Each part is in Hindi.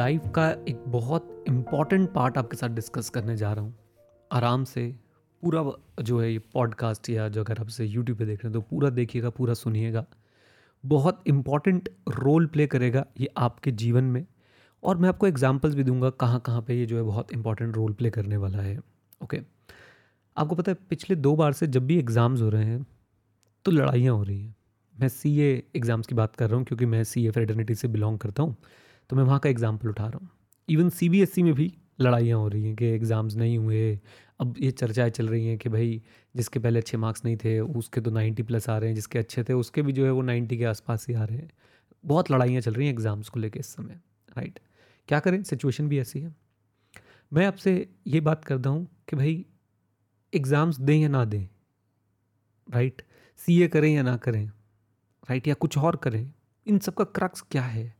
लाइफ का एक बहुत इंपॉर्टेंट पार्ट आपके साथ डिस्कस करने जा रहा हूँ। आराम से पूरा जो है ये पॉडकास्ट या जो अगर आप इसे यूट्यूब पे देख रहे हैं तो पूरा देखिएगा, पूरा सुनिएगा। बहुत इंपॉर्टेंट रोल प्ले करेगा ये आपके जीवन में। और मैं आपको एग्जाम्पल्स भी दूँगा कहाँ कहाँ पे ये जो है बहुत इंपॉर्टेंट रोल प्ले करने वाला है। ओके आपको पता है, पिछले दो बार से जब भी एग्ज़ाम्स हो रहे हैं तो लड़ाइयाँ हो रही हैं। मैं सी एग्ज़ाम्स की बात कर रहा हूँ, क्योंकि मैं सी ए फ्रेटर्निटी से बिलोंग करता हूँ। तो मैं वहाँ का एग्ज़ाम्पल उठा रहा हूँ। Even C B S E में भी लड़ाइयाँ हो रही हैं कि एग्ज़ाम्स नहीं हुए, अब ये चर्चाएँ चल रही हैं कि भाई जिसके पहले अच्छे मार्क्स नहीं थे, उसके तो नाइन्टी प्लस आ रहे हैं, जिसके अच्छे थे, उसके भी जो है वो नाइन्टी के आसपास ही आ रहे हैं। बहुत लड़ाइयाँ चल रही हैं एग्ज़ाम्स को लेकर इस समय राइट क्या करें? सिचुएशन भी ऐसी है। मैं आपसे ये बात करता हूँ कि भाई एग्ज़ाम्स दें या ना दें राइट सी ए करें या ना करें राइट या कुछ और करें, इन सब का क्रक्स क्या है?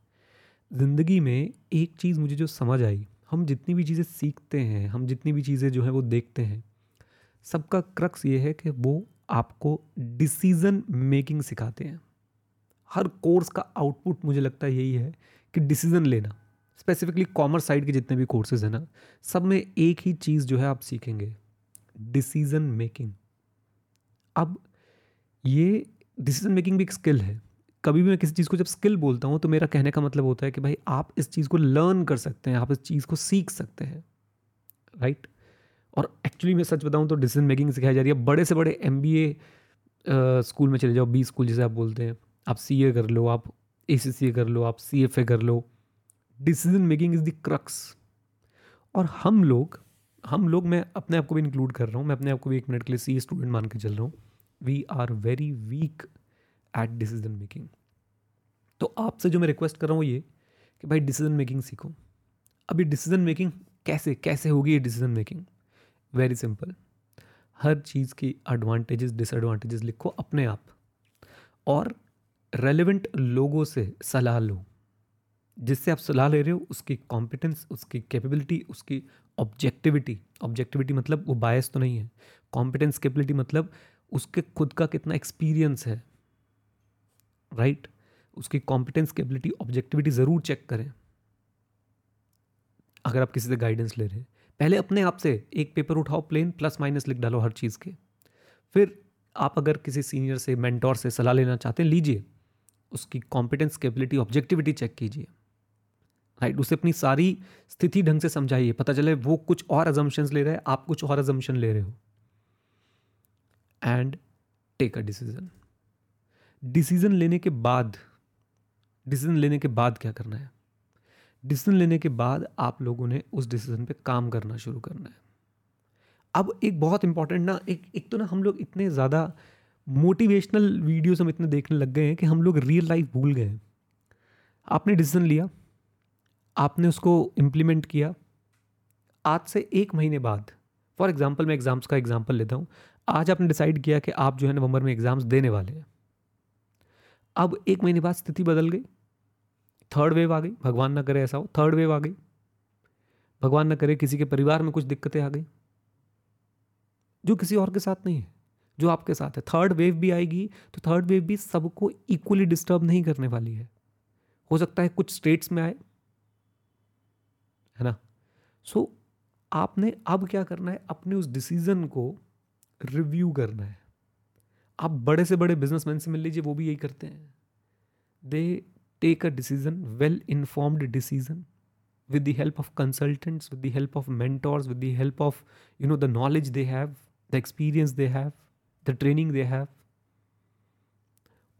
ज़िंदगी में एक चीज़ मुझे जो समझ आई, हम जितनी भी चीज़ें सीखते हैं, हम जितनी भी चीज़ें जो हैं वो देखते हैं, सबका क्रक्स ये है कि वो आपको डिसीज़न मेकिंग सिखाते हैं। हर कोर्स का आउटपुट मुझे लगता है यही है कि डिसीज़न लेना स्पेसिफिकली कॉमर्स साइड के जितने भी कोर्सेज हैं ना, सब में एक ही चीज़ जो है आप सीखेंगे डिसीज़न मेकिंग अब ये डिसीज़न मेकिंग भी एक स्किल है कभी भी मैं किसी चीज़ को जब स्किल बोलता हूँ तो मेरा कहने का मतलब होता है कि भाई, आप इस चीज़ को लर्न कर सकते हैं, आप इस चीज़ को सीख सकते हैं राइट और एक्चुअली मैं सच बताऊँ तो डिसीज़न मेकिंग सिखाई जा रही है। बड़े से बड़े एमबीए स्कूल में चले जाओ बी स्कूल जैसे आप बोलते हैं, आप सी ए कर लो, आप ए सी सी ए कर लो, आप सी एफ़ ए कर लो। Decision making is the crux और हम लोग हम लोग, मैं अपने आप को भी इंक्लूड कर रहा हूँ, मैं अपने आप को भी एक मिनट के लिए सी स्टूडेंट मान के चल रहा हूँ। We are very weak at decision making तो आपसे जो मैं रिक्वेस्ट कर रहा हूँ ये कि भाई डिसीज़न मेकिंग सीखो। अभी डिसीज़न मेकिंग कैसे कैसे होगी ये डिसीज़न मेकिंग वेरी सिंपल हर चीज़ की एडवांटेजेस डिसएडवांटेजेस लिखो अपने आप। और रेलिवेंट लोगों से सलाह लो। जिससे आप सलाह ले रहे हो, उसकी कॉम्पिटेंस उसकी कैपेबिलिटी उसकी ऑब्जेक्टिविटी ऑब्जेक्टिविटी मतलब वो बायस तो नहीं है। कॉम्पिटेंस कैपेबिलिटी मतलब उसके खुद का कितना एक्सपीरियंस है। राइट? उसकी कॉम्पिटेंस कैबिलिटी ऑब्जेक्टिविटी ज़रूर चेक करें। अगर आप किसी से गाइडेंस ले रहे हैं। पहले अपने आप से एक पेपर उठाओ प्लेन प्लस माइनस लिख डालो हर चीज़ के। फिर आप अगर किसी सीनियर से मेंटोर से सलाह लेना चाहते हैं, लीजिए। उसकी कॉम्पिटेंस कैबिलिटी ऑब्जेक्टिविटी चेक कीजिए। राइट उसे अपनी सारी स्थिति ढंग से समझाइए। पता चले वो कुछ और अजम्पन्स ले रहे हैं, आप कुछ और अजम्पन ले रहे हो। And take a decision decision लेने के बाद, डिसीज़न लेने के बाद क्या करना है? डिसीज़न लेने के बाद आप लोगों ने उस डिसीज़न पे काम करना शुरू करना है। अब एक बहुत इंपॉर्टेंट ना, एक एक तो ना हम लोग इतने ज़्यादा मोटिवेशनल वीडियोस हम इतने देखने लग गए हैं कि हम लोग रियल लाइफ भूल गए हैं। आपने डिसीज़न लिया, आपने उसको इम्प्लीमेंट किया। आज से एक महीने बाद फॉर एग्ज़ाम्पल मैं एग्ज़ाम्स का एग्ज़ाम्पल लेता हूँ। आज आपने डिसाइड किया कि आप जो है नवंबर में एग्ज़ाम्स देने वाले हैं। अब एक महीने बाद स्थिति बदल गई। थर्ड वेव आ गई। भगवान ना करे ऐसा हो। थर्ड वेव आ गई। भगवान ना करे किसी के परिवार में कुछ दिक्कतें आ गई। जो किसी और के साथ नहीं है जो आपके साथ है। थर्ड वेव भी आएगी तो थर्ड वेव भी सबको इक्वली डिस्टर्ब नहीं करने वाली है। हो सकता है कुछ स्टेट्स में आए है ना? सो so, आपने अब क्या करना है? अपने उस डिसीज़न को रिव्यू करना है। आप बड़े से बड़े बिजनेसमैन से मिल लीजिए वो भी यही करते हैं। They take a decision well informed decision with the help of consultants, with the help of mentors, with the help of you know the knowledge they have, the experience they have, the training they have.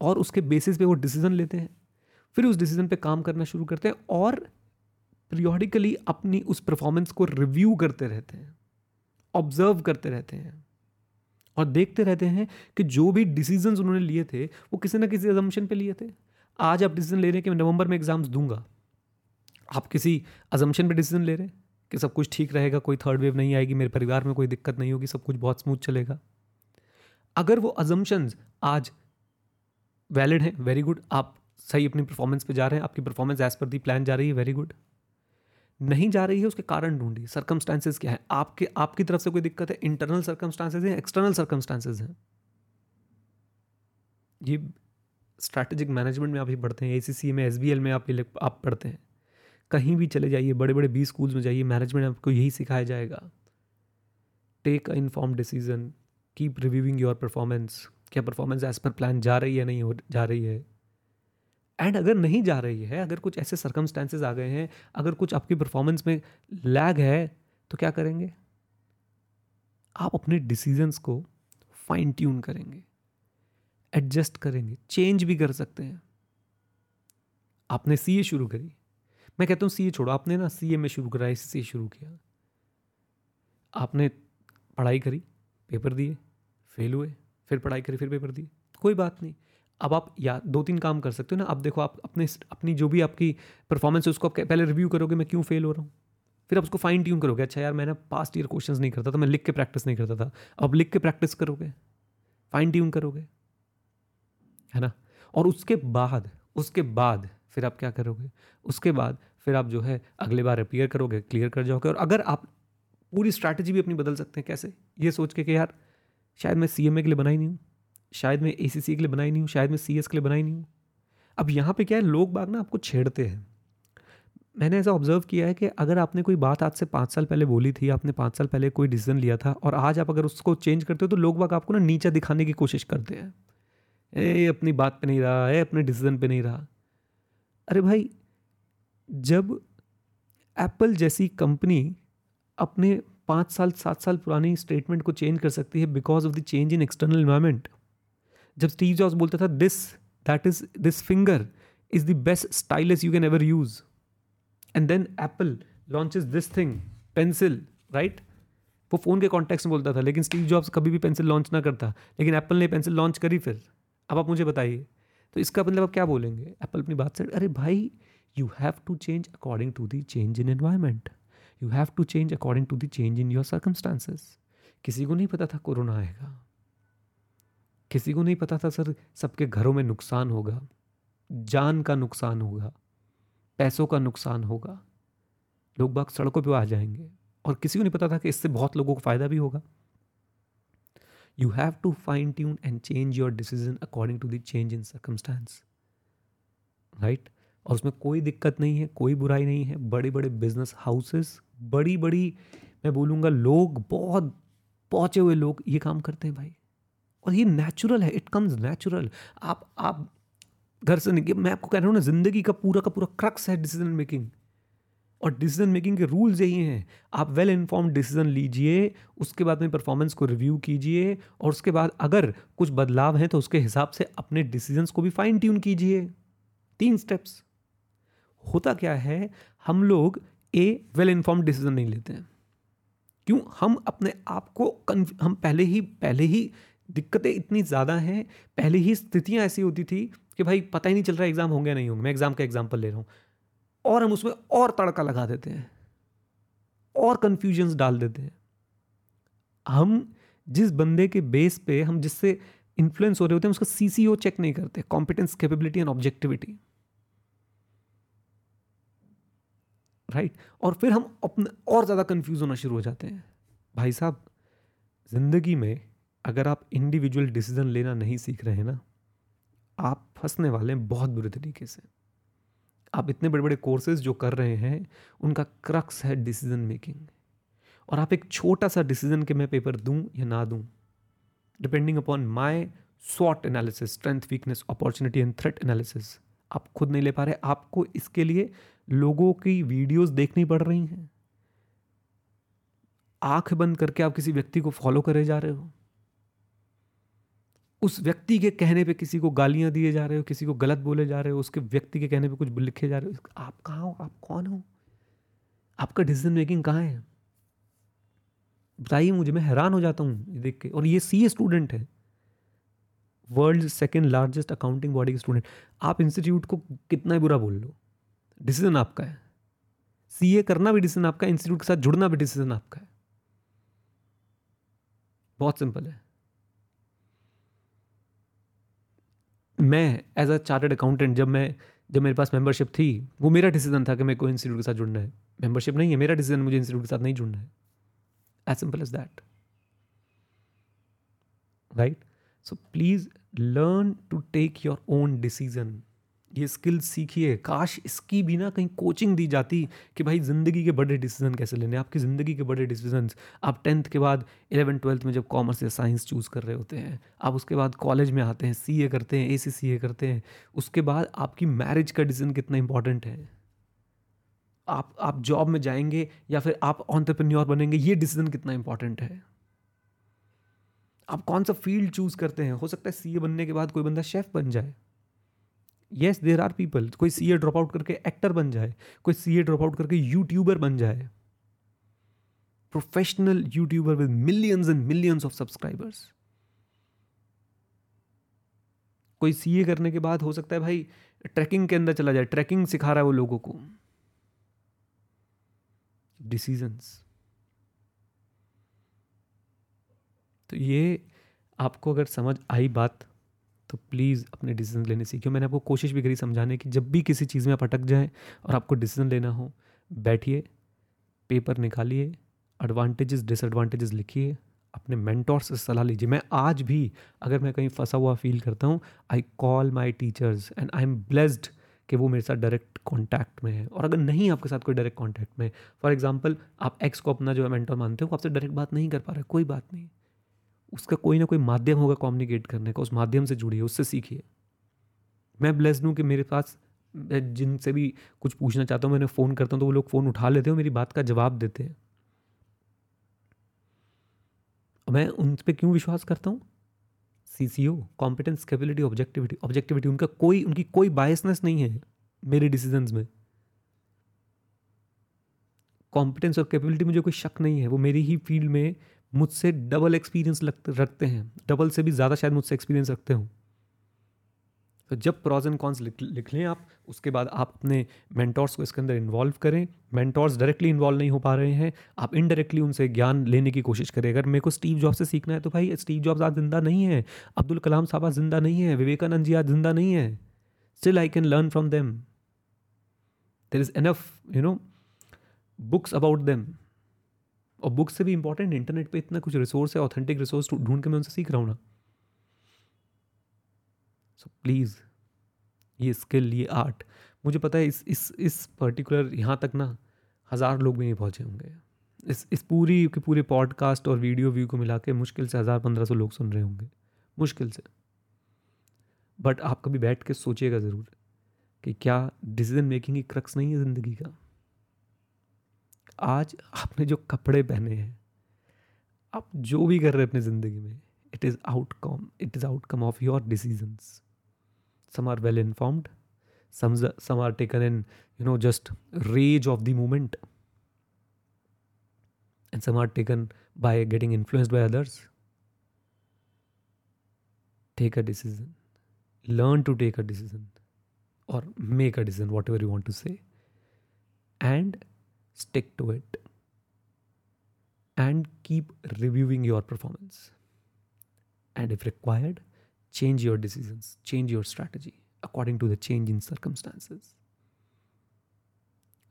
और उसके बेसिस पे वो डिसीज़न लेते हैं। फिर उस डिसीज़न पे काम करना शुरू करते हैं और पीरियोडिकली अपनी उस परफॉर्मेंस को रिव्यू करते रहते हैं। ऑब्ज़र्व करते रहते हैं। और देखते रहते हैं कि जो भी डिसीजंस उन्होंने लिए थे, वो किसी ना किसी अजम्पन पे लिए थे। आज आप डिसीज़न ले रहे हैं कि मैं नवंबर में एग्ज़ाम्स दूँगा। आप किसी अजम्पन पे डिसीज़न ले रहे हैं कि सब कुछ ठीक रहेगा, कोई थर्ड वेव नहीं आएगी, मेरे परिवार में कोई दिक्कत नहीं होगी, सब कुछ बहुत स्मूथ चलेगा। अगर वो अजम्पन्स आज वैलिड हैं वेरी गुड आप सही अपनी परफॉर्मेंस पे जा रहे हैं, आपकी परफॉर्मेंस एज पर दी प्लान जा रही है वेरी गुड नहीं जा रही है, उसके कारण ढूंढिए। सरकमस्टांसेस क्या है? आपके, आपकी तरफ़ से कोई दिक्कत है? इंटरनल सरकमस्टांसेस हैं एक्सटर्नल सरकमस्टांसेस हैं? ये स्ट्रैटेजिक मैनेजमेंट में आप ही पढ़ते हैं ए में एसबीएल में आप आप पढ़ते हैं। कहीं भी चले जाइए बड़े बड़े बी स्कूल्स में जाइए मैनेजमेंट आपको यही सिखाया जाएगा। Take a inform decision keep reviewing your performance क्या परफॉर्मेंस एज पर प्लान जा रही है, नहीं हो, जा रही है? एंड अगर नहीं जा रही है, अगर कुछ ऐसे सर्कमस्टांसेस आ गए हैं, अगर कुछ आपकी परफॉर्मेंस में लैग है तो क्या करेंगे? आप अपने डिसीजंस को फाइन ट्यून करेंगे एडजस्ट करेंगे चेंज भी कर सकते हैं। आपने सी ए शुरू करी। मैं कहता हूँ सी ए छोड़ो, आपने ना सी ए में शुरू करा सी शुरू किया। आपने पढ़ाई करी पेपर दिए फेल हुए, फिर पढ़ाई करी, फिर पेपर दिए, कोई बात नहीं। अब आप या दो तीन काम कर सकते हो ना। अब देखो, आप अपने अपनी जो भी आपकी परफॉर्मेंस है, उसको आप पहले रिव्यू करोगे, मैं क्यों फेल हो रहा हूँ? फिर आप उसको फाइन ट्यून करोगे अच्छा यार, मैंने पास्ट ईयर क्वेश्चंस नहीं करता था, मैं लिख के प्रैक्टिस नहीं करता था। अब लिख के प्रैक्टिस करोगे फाइन ट्यून करोगे, है ना? और उसके बाद उसके बाद फिर आप क्या करोगे? उसके बाद फिर आप जो है, अगले बार अपियर करोगे क्लियर कर जाओगे। और अगर आप पूरी स्ट्रैटेजी भी अपनी बदल सकते हैं, कैसे? ये सोच के कि यार, शायद मैं सीएमए के लिए बनाई नहीं हूँ। शायद मैं एसीसी के लिए बनाई नहीं हूँ, शायद मैं सीएस के लिए बनाई नहीं हूँ। अब यहाँ पे क्या है, लोग बाग ना आपको छेड़ते हैं। मैंने ऐसा ऑब्ज़र्व किया है कि अगर आपने कोई बात आज से पाँच साल पहले बोली थी, आपने पाँच साल पहले कोई डिसीज़न लिया था और आज आप अगर उसको चेंज करते हो तो लोग बाग आपको ना नीचा दिखाने की कोशिश करते हैं। ए, अपनी बात पे नहीं रहा है अपने डिसीज़न पे नहीं रहा। अरे भाई, जब एप्पल जैसी कंपनी अपने पाँच साल, सात साल पुरानी स्टेटमेंट को चेंज कर सकती है because of the change in external environment जब स्टीव जॉब्स बोलता था this that is this finger is the best stylus you can ever use and then Apple launches this thing pencil right वो फ़ोन के कॉन्टेक्स्ट में बोलता था, लेकिन स्टीव जॉब्स कभी भी पेंसिल लॉन्च ना करता। लेकिन एप्पल ने पेंसिल लॉन्च करी फिर। अब आप मुझे बताइए। तो इसका मतलब आप क्या बोलेंगे? एप्पल अपनी बात से, अरे भाई you have to change according to the change in environment you have to change according to the change in your circumstances किसी को नहीं पता था कोरोना आएगा। किसी को नहीं पता था सर सबके घरों में नुकसान होगा, जान का नुकसान होगा, पैसों का नुकसान होगा। लोग बाग सड़कों पर आ जाएँगे और किसी को नहीं पता था कि इससे बहुत लोगों को फ़ायदा भी होगा। You have to fine tune and change your decision according to the change in circumstance. Right और उसमें कोई दिक्कत नहीं है, कोई बुराई नहीं है। बड़े बड़े बिज़नेस हाउसेस बड़ी बड़ी मैं बोलूँगा, लोग, बहुत पहुँचे हुए लोग ये काम करते हैं भाई। और ये नेचुरल है इट कम्स नेचुरल आप आप घर से नहीं मैं आपको कह रहा हूँ ना, ज़िंदगी का पूरा का पूरा क्रक्स है डिसीज़न मेकिंग और डिसीज़न मेकिंग के रूल्स यही हैं। आप वेल इन्फॉर्म डिसीज़न लीजिए, उसके बाद में परफॉर्मेंस को रिव्यू कीजिए, और उसके बाद अगर कुछ बदलाव हैं तो उसके हिसाब से अपने डिसीजंस को भी फाइन ट्यून कीजिए। तीन स्टेप्स होता क्या है, हम लोग ए वेल इन्फॉर्म डिसीज़न नहीं लेते हैं। क्यों? हम अपने आप को हम पहले ही पहले ही दिक्कतें इतनी ज़्यादा हैं। पहले ही स्थितियाँ ऐसी होती थी कि भाई पता ही नहीं चल रहा एग्ज़ाम होंगे नहीं होंगे, मैं एग्ज़ाम का एग्ज़ाम्पल ले रहा हूँ। और हम उसमें और तड़का लगा देते हैं, और कन्फ्यूजन्स डाल देते हैं। हम जिस बंदे के बेस पे, हम जिससे इन्फ्लुएंस हो रहे होते हैं, उसका सीसीओ चेक नहीं करते competence capability and objectivity right और फिर हम अपने और ज़्यादा कंफ्यूज होना शुरू हो जाते हैं। भाई साहब, ज़िंदगी में अगर आप इंडिविजुअल डिसीज़न लेना नहीं सीख रहे हैं ना, आप फंसने वाले हैं बहुत बुरे तरीके से। आप इतने बड़े बड़े कोर्सेज जो कर रहे हैं, उनका क्रक्स है डिसीज़न मेकिंग और आप एक छोटा सा डिसीज़न के मैं पेपर दूँ या ना दूँ depending upon my स्वॉट analysis strength weakness opportunity and threat analysis आप खुद नहीं ले पा रहे, आपको इसके लिए लोगों की वीडियोस देखनी पड़ रही हैं। आँख बंद करके आप किसी व्यक्ति को फॉलो करे जा रहे हो। उस व्यक्ति के कहने पे किसी को गालियाँ दिए जा रहे हो, किसी को गलत बोले जा रहे हो, उसके व्यक्ति के कहने पे कुछ लिखे जा रहे हो आप कहाँ हो? आप कौन हो? आपका डिसीज़न मेकिंग कहाँ है? बताइए मुझे, मैं हैरान हो जाता हूँ देख के। और ये सी स्टूडेंट है। World second largest accounting body के स्टूडेंट आप इंस्टीट्यूट को कितना ही बुरा बोल लो। डिसीज़न आपका है। सीए करना भी डिसीज़न आपका है इंस्टीट्यूट के साथ जुड़ना भी डिसीज़न आपका है। बहुत सिंपल है। मैं एज अ चार्टर्ड अकाउंटेंट जब मैं, जब मेरे पास मेंबरशिप थी, वो मेरा डिसीज़न था कि मेरे को इंस्टीट्यूट के साथ जुड़ना है। मेंबरशिप नहीं है, मेरा डिसीज़न मुझे इंस्टीट्यूट के साथ नहीं जुड़ना है। As simple as that right so please learn to take your own decision ये स्किल सीखिए काश इसकी भी ना कहीं कोचिंग दी जाती कि भाई ज़िंदगी के बड़े डिसीज़न कैसे लेने आपकी ज़िंदगी के बड़े डिसीज़न आप टेंथ के बाद इलेवन ट्वेल्थ में जब कॉमर्स या साइंस चूज़ कर रहे होते हैं, आप उसके बाद कॉलेज में आते हैं, सीए करते हैं ए सी करते हैं, उसके बाद आपकी मैरिज का डिसीज़न कितना इंपॉर्टेंट है। आप आप जॉब में जाएँगे या फिर आप ऑन्टरप्रन्योर बनेंगे, ये डिसीज़न कितना इंपॉर्टेंट है। आप कौन सा फ़ील्ड चूज़ करते हैं? हो सकता है सीए बनने के बाद कोई बंदा शेफ बन जाए। येस देर आर पीपल कोई सी ए ड्रॉप आउट करके एक्टर बन जाए, कोई सी ए ड्रॉप आउट करके यूट्यूबर बन जाए। Professional YouTuber with millions and millions of subscribers कोई सी ए करने के बाद हो सकता है भाई ट्रैकिंग के अंदर चला जाए ट्रैकिंग सिखा रहा है वो लोगों को। डिसीजंस तो ये आपको अगर समझ आई बात तो प्लीज़ अपने डिसीज़न लेने सीखिए मैंने आपको कोशिश भी करी समझाने की, जब भी किसी चीज़ में आप अटक जाएँ और आपको डिसीज़न लेना हो, बैठिए पेपर निकालिए एडवांटेजेस डिसएडवांटेजेस लिखिए, अपने मैंटोर से सलाह लीजिए। मैं आज भी, अगर मैं कहीं फंसा हुआ फील करता हूँ I call my teachers and I am blessed कि वो मेरे साथ डायरेक्ट कॉन्टैक्ट में है। और अगर नहीं आपके साथ कोई डायरेक्ट कॉन्टैक्ट में फॉर एग्ज़ाम्पल आप एक्स को अपना जो है मेंटोर मानते हो आपसे डायरेक्ट बात नहीं कर पा रहे कोई बात नहीं। उसका कोई ना कोई माध्यम होगा कम्युनिकेट करने का, उस माध्यम से जुड़िए, उससे सीखिए। मैं ब्लेस्ड हूँ कि मेरे पास जिनसे भी कुछ पूछना चाहता हूँ, मैंने फ़ोन करता हूँ तो वो लोग फ़ोन उठा लेते हैं मेरी बात का जवाब देते हैं। मैं उन पर क्यों विश्वास करता हूँ? C C O competence capability objectivity objectivity उनका कोई, उनकी कोई बायसनेस नहीं है मेरे डिसीजंस में। कॉम्पिटेंस और कैपेबिलिटी मुझे कोई शक नहीं है, वो मेरी ही फ़ील्ड में मुझसे डबल एक्सपीरियंस रखते हैं। डबल से भी ज़्यादा शायद मुझसे एक्सपीरियंस रखते हो। तो जब प्रॉज एंड कॉन्स लिख लिख लें आप, उसके बाद आप अपने मेंटोर्स को इसके अंदर इन्वॉल्व करें। मेंटोर्स डायरेक्टली इन्वॉल्व नहीं हो पा रहे हैं। आप इनडायरेक्टली उनसे ज्ञान लेने की कोशिश करें। अगर मेरे को स्टीव जॉब से सीखना है तो भाई स्टीव जॉब्स आज ज़िंदा नहीं है। अब्दुल कलाम साहब आज ज़िंदा नहीं है। विवेकानंद जी आज ज़िंदा नहीं है। Still I can learn from them there is enough you know books about them और बुक्स से भी इंपॉर्टेंट इंटरनेट पे इतना कुछ रिसोर्स है ऑथेंटिक रिसोर्स ढूंढ के मैं उनसे सीख रहा हूँ ना। सो प्लीज़ ये स्किल ये आर्ट मुझे पता है इस इस इस पर्टिकुलर यहाँ तक ना हज़ार लोग भी नहीं पहुँचे होंगे। इस इस पूरी के पूरे पॉडकास्ट और वीडियो व्यू को मिला के मुश्किल से हज़ार पंद्रह सौ लोग सुन रहे होंगे। मुश्किल से। बट आप कभी बैठ के सोचिएगा ज़रूर कि क्या डिसीज़न मेकिंग की क्रक्स नहीं है ज़िंदगी का। आज आपने जो कपड़े पहने हैं, आप जो भी कर रहे हैं अपनी ज़िंदगी में it is outcome it is outcome of your decisions some are well informed some are taken in you know just rage of the moment and some are taken by getting influenced by others take a decision learn to take a decision और make a decision whatever you want to say and stick to it and keep reviewing your performance and if required change your decisions, change your strategy according to the change in circumstances.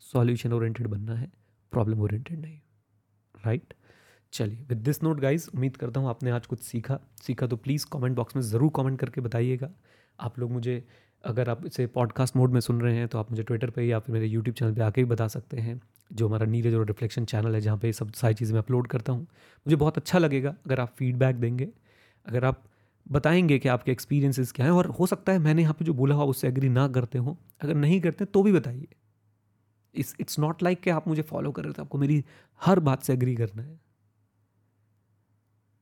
Solution oriented बनना है प्रॉब्लम ओरिएंटेड नहीं राइट चलिए विद दिस नोट गाइज़ उम्मीद करता हूँ आपने आज कुछ सीखा सीखा तो प्लीज़ कमेंट बॉक्स में ज़रूर कमेंट करके बताइएगा आप लोग मुझे अगर आप इसे पॉडकास्ट मोड में सुन रहे हैं तो आप मुझे ट्विटर पे या फिर मेरे यूट्यूब चैनल पे आके भी बता सकते हैं, जो हमारा नीरज और रिफ्लेक्शन चैनल है, जहाँ पे सब सारी चीज़ें मैं अपलोड करता हूँ। मुझे बहुत अच्छा लगेगा अगर आप फीडबैक देंगे। अगर आप बताएँगे कि आपके एक्सपीरियंसेस क्या हैं, और हो सकता है मैंने यहाँ पे जो बोला हुआ उससे एग्री ना करते हो। अगर नहीं करते तो भी बताइए। इट्स इट्स नॉट लाइक कि आप मुझे फॉलो कर रहे थे आपको मेरी हर बात से एग्री करना है।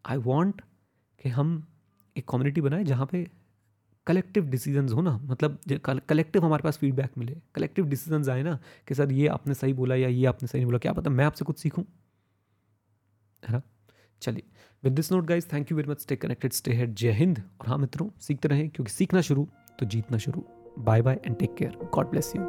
आई वॉन्ट कि हम एक कम्युनिटी बनाए जहाँ पे कलेक्टिव डिसीजंस हो ना मतलब कलेक्टिव हमारे पास फीडबैक मिले कलेक्टिव डिसीजंस आए ना कि सर ये आपने सही बोला या ये आपने सही नहीं बोला, क्या पता मैं आपसे कुछ सीखूँ? है ना? चलिए with this note guys thank you very much stay connected stay ahead जय हिंद। और हाँ मित्रों, सीखते रहें, क्योंकि सीखना शुरू तो जीतना शुरू। Bye bye and take care God bless you